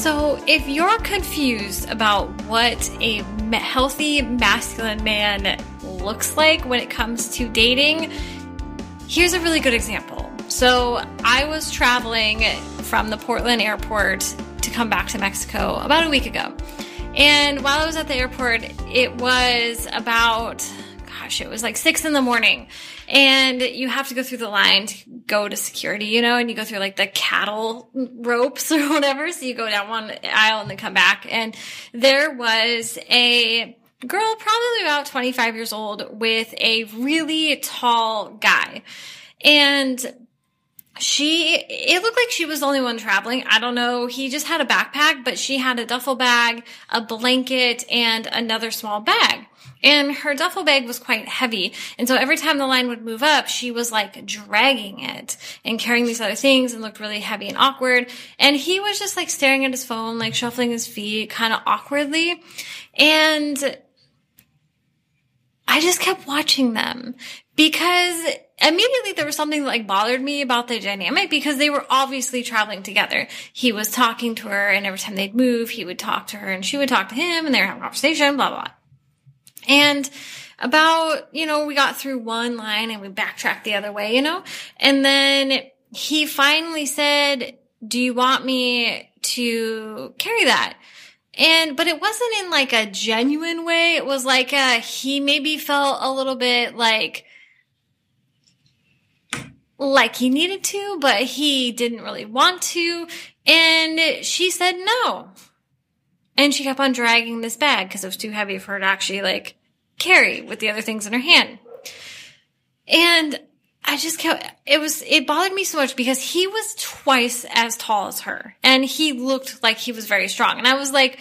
So, if you're confused about what a healthy masculine man looks like when it comes to dating, here's a really good example. So, I was traveling from the Portland airport to come back to Mexico about a week ago. And while I was at the airport, it was about, it was like six in the morning and you have to go through the line to go to security, you know, and you go through like the cattle ropes or whatever. So you go down one aisle and then come back. And there was a girl, probably about 25 years old with a really tall guy. And she, it looked like she was the only one traveling. I don't know. He just had a backpack, but she had a duffel bag, a blanket, and another small bag. And her duffel bag was quite heavy. And so every time the line would move up, she was like dragging it and carrying these other things and looked really heavy and awkward. And he was just like staring at his phone, like shuffling his feet kind of awkwardly. And I just kept watching them because immediately there was something that like bothered me about the dynamic because they were obviously traveling together. He was talking to her and every time they'd move, he would talk to her and she would talk to him and they were having a conversation, blah, blah, blah. And about, you know, we got through one line and we backtracked the other way, you know? And then he finally said, do you want me to carry that? And, but it wasn't in like a genuine way. It was like, uh, he maybe felt a little bit like, like he needed to, but he didn't really want to. And she said no. And she kept on dragging this bag because it was too heavy for her to actually like carry with the other things in her hand. And I just kept, it was, it bothered me so much because he was twice as tall as her and he looked like he was very strong. And I was like,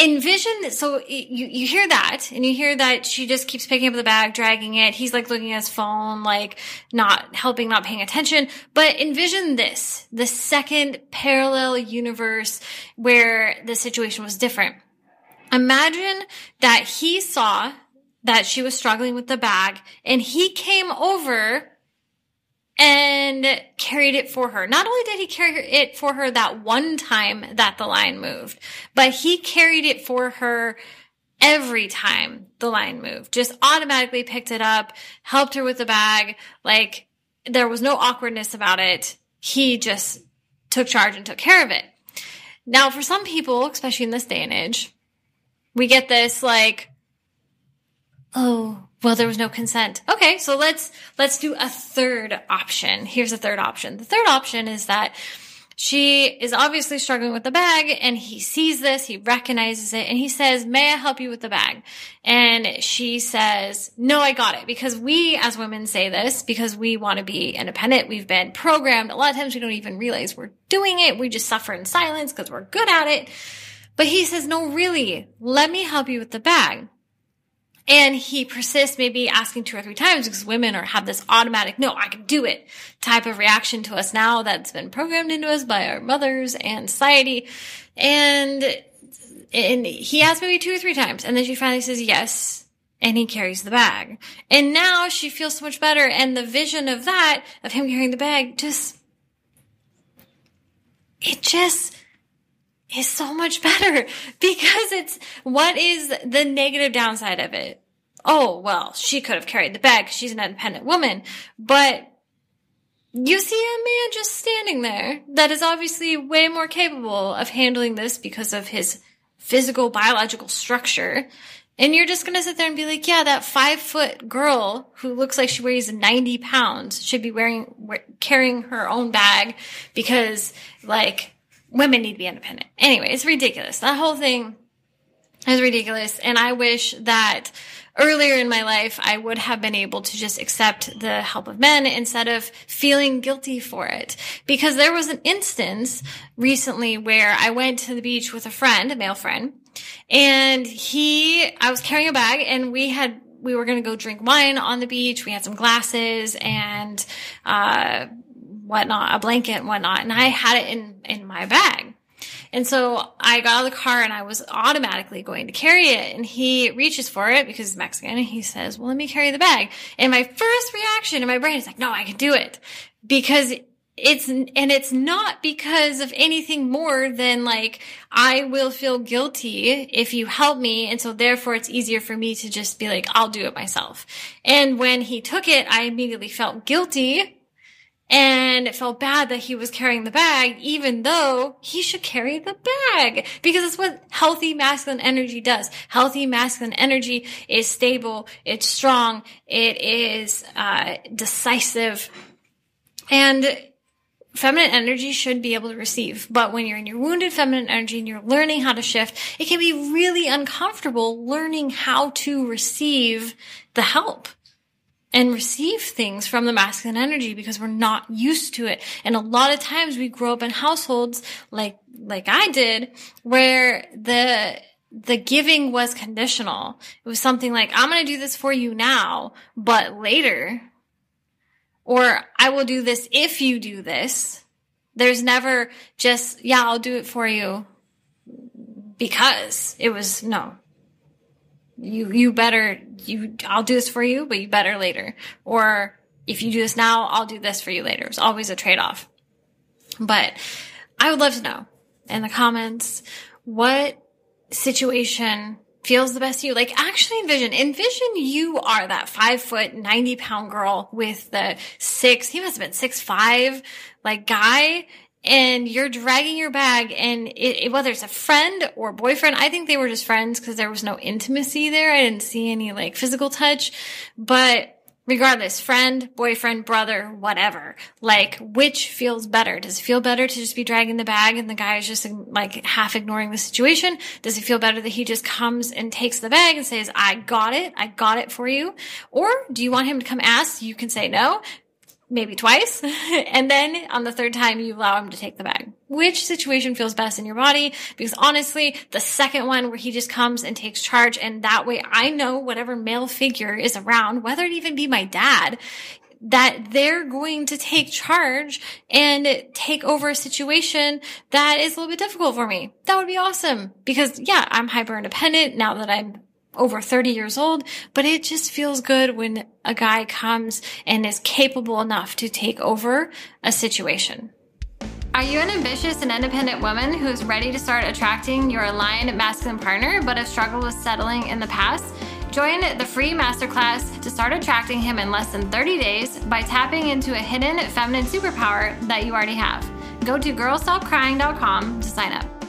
envision so you you hear that and you hear that she just keeps picking up the bag dragging it. He's like looking at his phone like not helping not paying attention. But envision this the second parallel universe where the situation was different. Imagine that he saw that she was struggling with the bag and he came over and carried it for her. Not only did he carry it for her that one time that the line moved, but he carried it for her every time the line moved. Just automatically picked it up, helped her with the bag. Like there was no awkwardness about it. He just took charge and took care of it. Now, for some people, especially in this day and age, we get this like, oh, well, there was no consent. Okay, so let's let's do a third option. Here's a third option. The third option is that she is obviously struggling with the bag and he sees this, he recognizes it, and he says, May I help you with the bag? And she says, No, I got it. Because we as women say this because we want to be independent. We've been programmed. A lot of times we don't even realize we're doing it. We just suffer in silence because we're good at it. But he says, No, really, let me help you with the bag. And he persists, maybe asking two or three times because women are have this automatic, no, I can do it type of reaction to us now that's been programmed into us by our mothers and society. And, and he asks maybe two or three times. And then she finally says yes. And he carries the bag. And now she feels so much better. And the vision of that, of him carrying the bag, just, it just, is so much better because it's what is the negative downside of it? Oh, well, she could have carried the bag she's an independent woman, but you see a man just standing there that is obviously way more capable of handling this because of his physical biological structure. And you're just gonna sit there and be like, yeah, that five foot girl who looks like she weighs 90 pounds should be wearing, carrying her own bag because like women need to be independent. Anyway, it's ridiculous. That whole thing is ridiculous. And I wish that earlier in my life, I would have been able to just accept the help of men instead of feeling guilty for it. Because there was an instance recently where I went to the beach with a friend, a male friend, and he, I was carrying a bag and we had, we were going to go drink wine on the beach. We had some glasses and, uh, whatnot, a blanket and whatnot. And I had it in, in my bag. And so I got out of the car and I was automatically going to carry it. And he reaches for it because he's Mexican and he says, well, let me carry the bag. And my first reaction in my brain is like, no, I can do it because it's and it's not because of anything more than like I will feel guilty if you help me and so therefore it's easier for me to just be like I'll do it myself. And when he took it, I immediately felt guilty and it felt bad that he was carrying the bag even though he should carry the bag because it's what healthy masculine energy does. Healthy masculine energy is stable, it's strong, it is uh, decisive and feminine energy should be able to receive. But when you're in your wounded feminine energy and you're learning how to shift, it can be really uncomfortable learning how to receive the help and receive things from the masculine energy because we're not used to it. And a lot of times we grow up in households like, like I did where the, the giving was conditional. It was something like, I'm going to do this for you now, but later or I will do this if you do this. There's never just, yeah, I'll do it for you because it was no. You, you better, you, I'll do this for you, but you better later. Or if you do this now, I'll do this for you later. It's always a trade off. But I would love to know in the comments what situation feels the best to you. Like actually envision, envision you are that five foot, 90 pound girl with the six, he must have been six, five, like guy. And you're dragging your bag and it, it, whether it's a friend or boyfriend, I think they were just friends because there was no intimacy there. I didn't see any like physical touch, but regardless, friend, boyfriend, brother, whatever. Like, which feels better? Does it feel better to just be dragging the bag and the guy is just like half ignoring the situation? Does it feel better that he just comes and takes the bag and says, I got it. I got it for you. Or do you want him to come ask? You can say no maybe twice. and then on the third time, you allow him to take the bag. Which situation feels best in your body? Because honestly, the second one where he just comes and takes charge and that way I know whatever male figure is around, whether it even be my dad, that they're going to take charge and take over a situation that is a little bit difficult for me. That would be awesome because yeah, I'm hyper independent now that I'm over 30 years old, but it just feels good when a guy comes and is capable enough to take over a situation. Are you an ambitious and independent woman who's ready to start attracting your aligned masculine partner but have struggled with settling in the past? Join the free masterclass to start attracting him in less than 30 days by tapping into a hidden feminine superpower that you already have. Go to girlstopcrying.com to sign up.